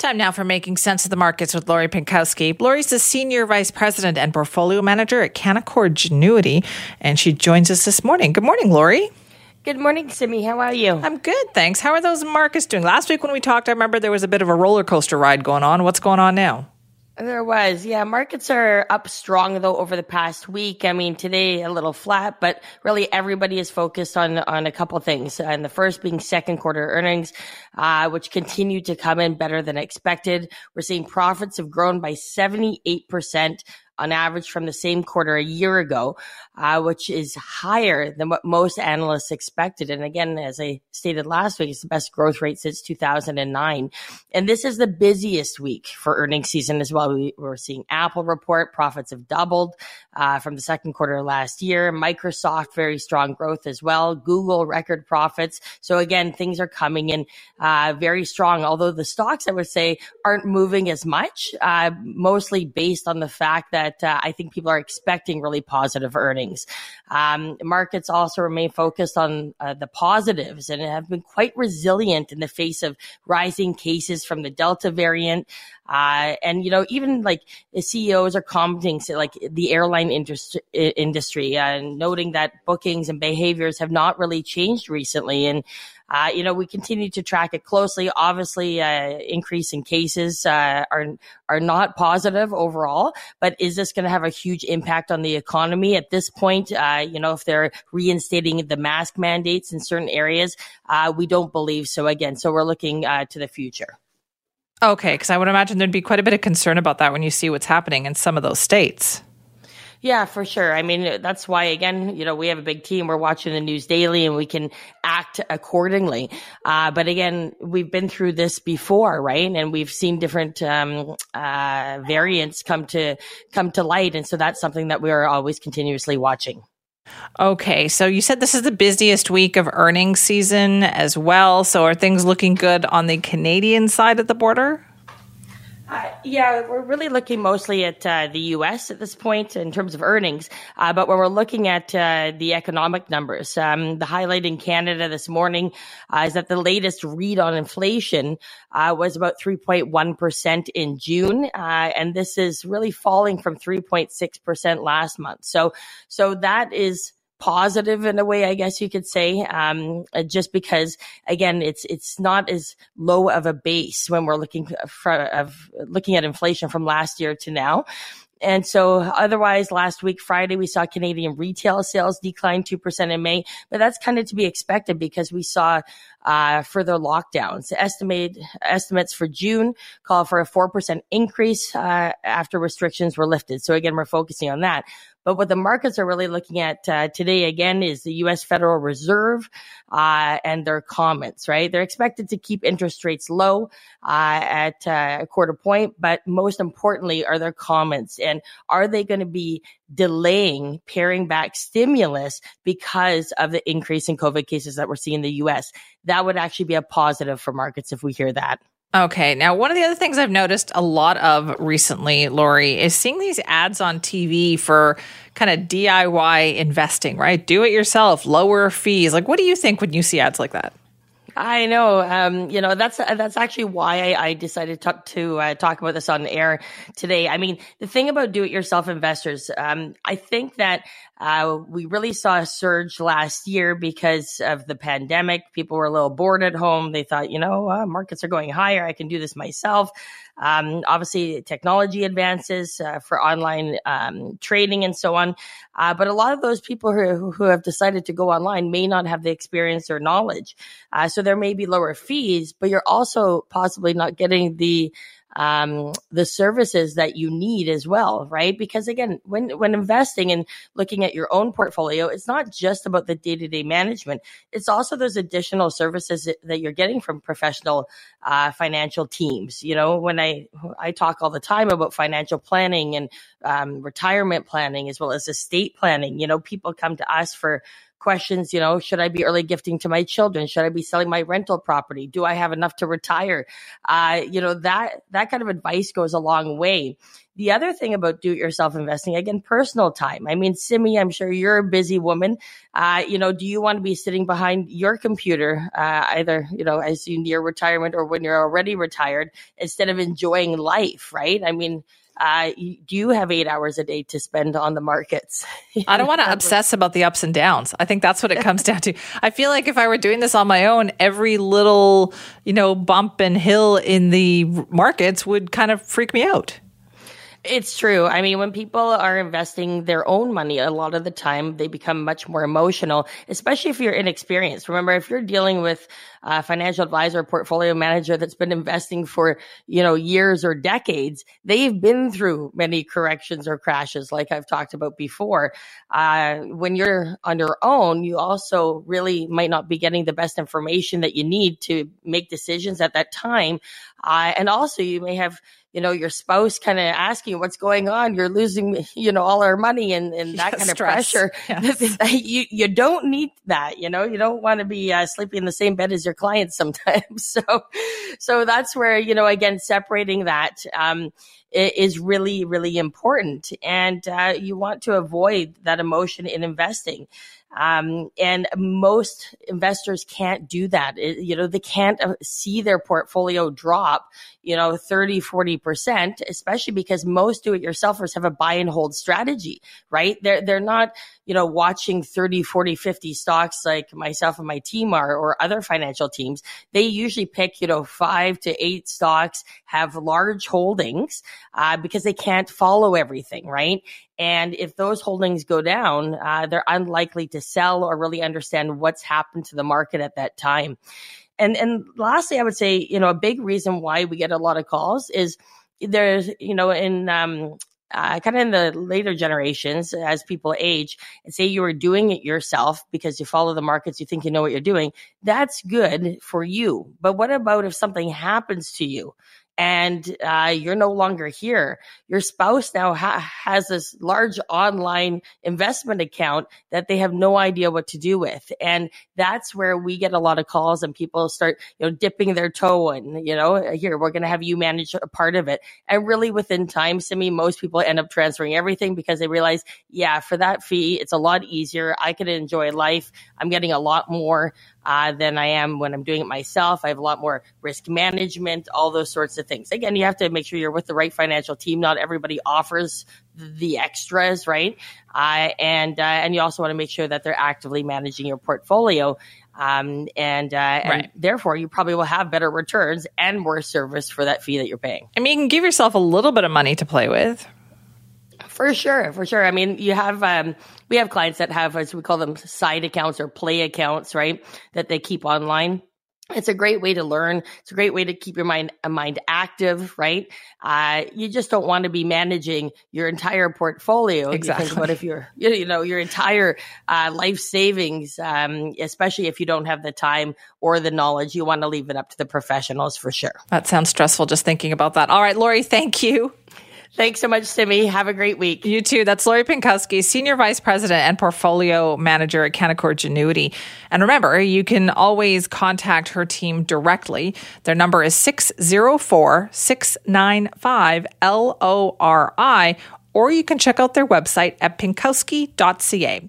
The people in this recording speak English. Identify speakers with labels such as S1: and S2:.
S1: Time now for Making Sense of the Markets with Lori Pinkowski. Lori's the Senior Vice President and Portfolio Manager at Canaccord Genuity, and she joins us this morning. Good morning, Lori.
S2: Good morning, Simi. How are you?
S1: I'm good, thanks. How are those markets doing? Last week when we talked, I remember there was a bit of a roller coaster ride going on. What's going on now?
S2: There was, yeah. Markets are up strong though over the past week. I mean, today a little flat, but really everybody is focused on on a couple things, and the first being second quarter earnings, uh, which continue to come in better than expected. We're seeing profits have grown by seventy eight percent on average from the same quarter a year ago, uh, which is higher than what most analysts expected. And again, as I stated last week, it's the best growth rate since 2009. And this is the busiest week for earnings season as well. We, are seeing Apple report profits have doubled uh, from the second quarter last year. Microsoft very strong growth as well. Google record profits. So again, things are coming in uh, very strong. Although the stocks, I would say, aren't moving as much, uh, mostly based on the fact that that uh, I think people are expecting really positive earnings. Um, markets also remain focused on uh, the positives and have been quite resilient in the face of rising cases from the Delta variant. Uh, and you know, even like the CEOs are commenting, like the airline industry, industry, uh, noting that bookings and behaviors have not really changed recently, and uh, you know, we continue to track it closely. Obviously, uh, increase in cases uh, are are not positive overall, but is this going to have a huge impact on the economy at this point? Uh, you know, if they're reinstating the mask mandates in certain areas, uh, we don't believe so. Again, so we're looking uh, to the future.
S1: Okay, because I would imagine there'd be quite a bit of concern about that when you see what's happening in some of those states.
S2: Yeah, for sure. I mean, that's why, again, you know, we have a big team. We're watching the news daily and we can act accordingly. Uh, but again, we've been through this before, right? And we've seen different, um, uh, variants come to, come to light. And so that's something that we are always continuously watching.
S1: Okay, so you said this is the busiest week of earnings season as well. So are things looking good on the Canadian side of the border?
S2: Uh, yeah, we're really looking mostly at uh, the U.S. at this point in terms of earnings. Uh, but when we're looking at uh, the economic numbers, um, the highlight in Canada this morning uh, is that the latest read on inflation uh, was about 3.1% in June. and this is really falling from 3.6% last month. So, so that is positive in a way, I guess you could say, um, uh, just because again, it's it's not as low of a base when we're looking for, of looking at inflation from last year to now. And so otherwise last week, Friday, we saw Canadian retail sales decline 2% in May, but that's kind of to be expected because we saw, uh, further lockdowns. Estimate, estimates for June call for a 4% increase, uh, after restrictions were lifted. So again, we're focusing on that. But what the markets are really looking at uh, today again is the U.S. Federal Reserve uh, and their comments. Right, they're expected to keep interest rates low uh, at uh, a quarter point, but most importantly are their comments and are they going to be delaying paring back stimulus because of the increase in COVID cases that we're seeing in the U.S. That would actually be a positive for markets if we hear that.
S1: Okay. Now, one of the other things I've noticed a lot of recently, Lori, is seeing these ads on TV for kind of DIY investing, right? Do it yourself, lower fees. Like, what do you think when you see ads like that?
S2: I know. Um, you know, that's that's actually why I, I decided to, to uh, talk about this on air today. I mean, the thing about do-it-yourself investors, um, I think that uh, we really saw a surge last year because of the pandemic. People were a little bored at home. They thought, you know, uh, markets are going higher. I can do this myself. Um, obviously, technology advances uh, for online um, trading and so on. Uh, but a lot of those people who, who have decided to go online may not have the experience or knowledge. Uh, so there may be lower fees, but you're also possibly not getting the um, the services that you need as well, right? Because again, when, when investing and looking at your own portfolio, it's not just about the day to day management. It's also those additional services that you're getting from professional, uh, financial teams. You know, when I, I talk all the time about financial planning and, um, retirement planning as well as estate planning, you know, people come to us for, questions, you know, should I be early gifting to my children? Should I be selling my rental property? Do I have enough to retire? Uh, you know, that, that kind of advice goes a long way. The other thing about do it yourself investing, again, personal time. I mean, Simi, I'm sure you're a busy woman. Uh, you know, do you want to be sitting behind your computer, uh, either, you know, as you near retirement or when you're already retired instead of enjoying life, right? I mean, uh, do you have eight hours a day to spend on the markets?
S1: I don't want to obsess about the ups and downs. I think that's what it comes down to. I feel like if I were doing this on my own, every little, you know, bump and hill in the markets would kind of freak me out.
S2: It's true. I mean, when people are investing their own money, a lot of the time they become much more emotional, especially if you're inexperienced. Remember, if you're dealing with a financial advisor, portfolio manager that's been investing for, you know, years or decades, they've been through many corrections or crashes, like I've talked about before. Uh, when you're on your own, you also really might not be getting the best information that you need to make decisions at that time. Uh, and also you may have you know, your spouse kind of asking what's going on. You're losing, you know, all our money and, and that yeah, kind stress. of pressure. Yes. you, you don't need that. You know, you don't want to be uh, sleeping in the same bed as your clients sometimes. So, so that's where, you know, again, separating that, um, is really, really important. And, uh, you want to avoid that emotion in investing. Um, and most investors can't do that. It, you know, they can't uh, see their portfolio drop, you know, 30, 40%, especially because most do it yourselfers have a buy and hold strategy, right? They're, they're not, you know, watching 30, 40, 50 stocks like myself and my team are or other financial teams. They usually pick, you know, five to eight stocks, have large holdings, uh, because they can't follow everything, right? And if those holdings go down, uh, they're unlikely to sell or really understand what's happened to the market at that time. And and lastly, I would say, you know, a big reason why we get a lot of calls is there's, you know, in um, uh, kind of in the later generations as people age and say you are doing it yourself because you follow the markets, you think you know what you're doing. That's good for you. But what about if something happens to you? And uh, you're no longer here. Your spouse now ha- has this large online investment account that they have no idea what to do with. And that's where we get a lot of calls and people start, you know, dipping their toe in, you know, here, we're going to have you manage a part of it. And really within time, Simi, most people end up transferring everything because they realize, yeah, for that fee, it's a lot easier. I can enjoy life. I'm getting a lot more uh, than I am when I'm doing it myself. I have a lot more risk management, all those sorts of things. Again, you have to make sure you're with the right financial team. Not everybody offers the extras, right? Uh, and uh, and you also want to make sure that they're actively managing your portfolio. Um, and, uh, and right. therefore you probably will have better returns and more service for that fee that you're paying.
S1: I mean, you can give yourself a little bit of money to play with.
S2: For sure, for sure. I mean, you have um, we have clients that have as we call them side accounts or play accounts, right? That they keep online. It's a great way to learn. It's a great way to keep your mind uh, mind active, right? Uh, you just don't want to be managing your entire portfolio.
S1: Exactly.
S2: You think if you're, you know, your entire uh, life savings, um, especially if you don't have the time or the knowledge. You want to leave it up to the professionals for sure.
S1: That sounds stressful just thinking about that. All right, Lori, thank you.
S2: Thanks so much, Simi. Have a great week.
S1: You too. That's Lori Pinkowski, Senior Vice President and Portfolio Manager at Canaccord Genuity. And remember, you can always contact her team directly. Their number is 604 695 LORI, or you can check out their website at pinkowski.ca.